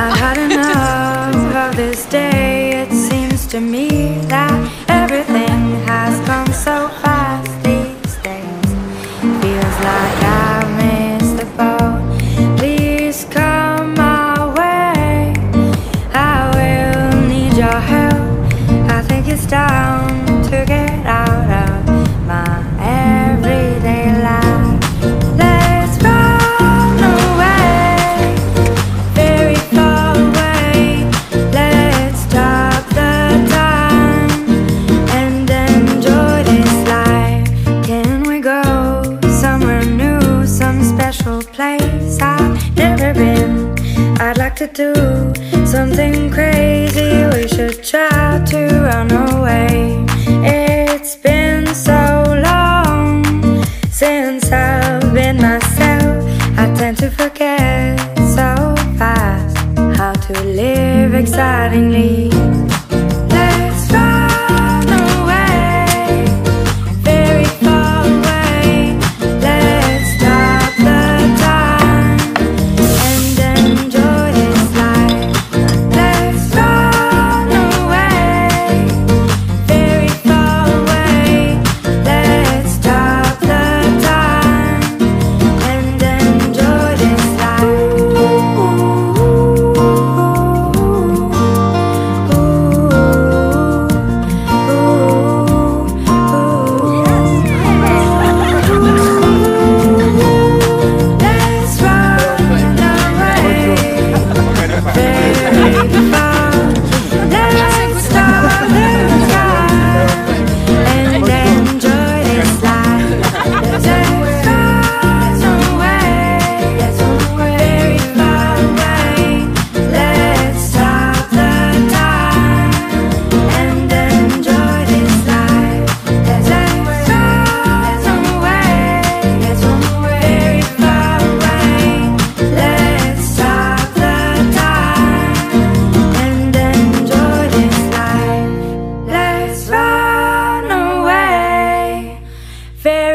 I've had enough of this day. It seems to me that everything has gone so fast these days. Feels like I've missed the boat. Please come my way. I will need your help. I think it's time to get out I'd like to do something crazy. We should try to run away. It's been so long since I've been myself. I tend to forget so fast how to live excitingly.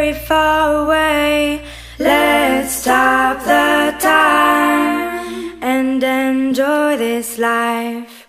Very far away. Let's stop the time and enjoy this life.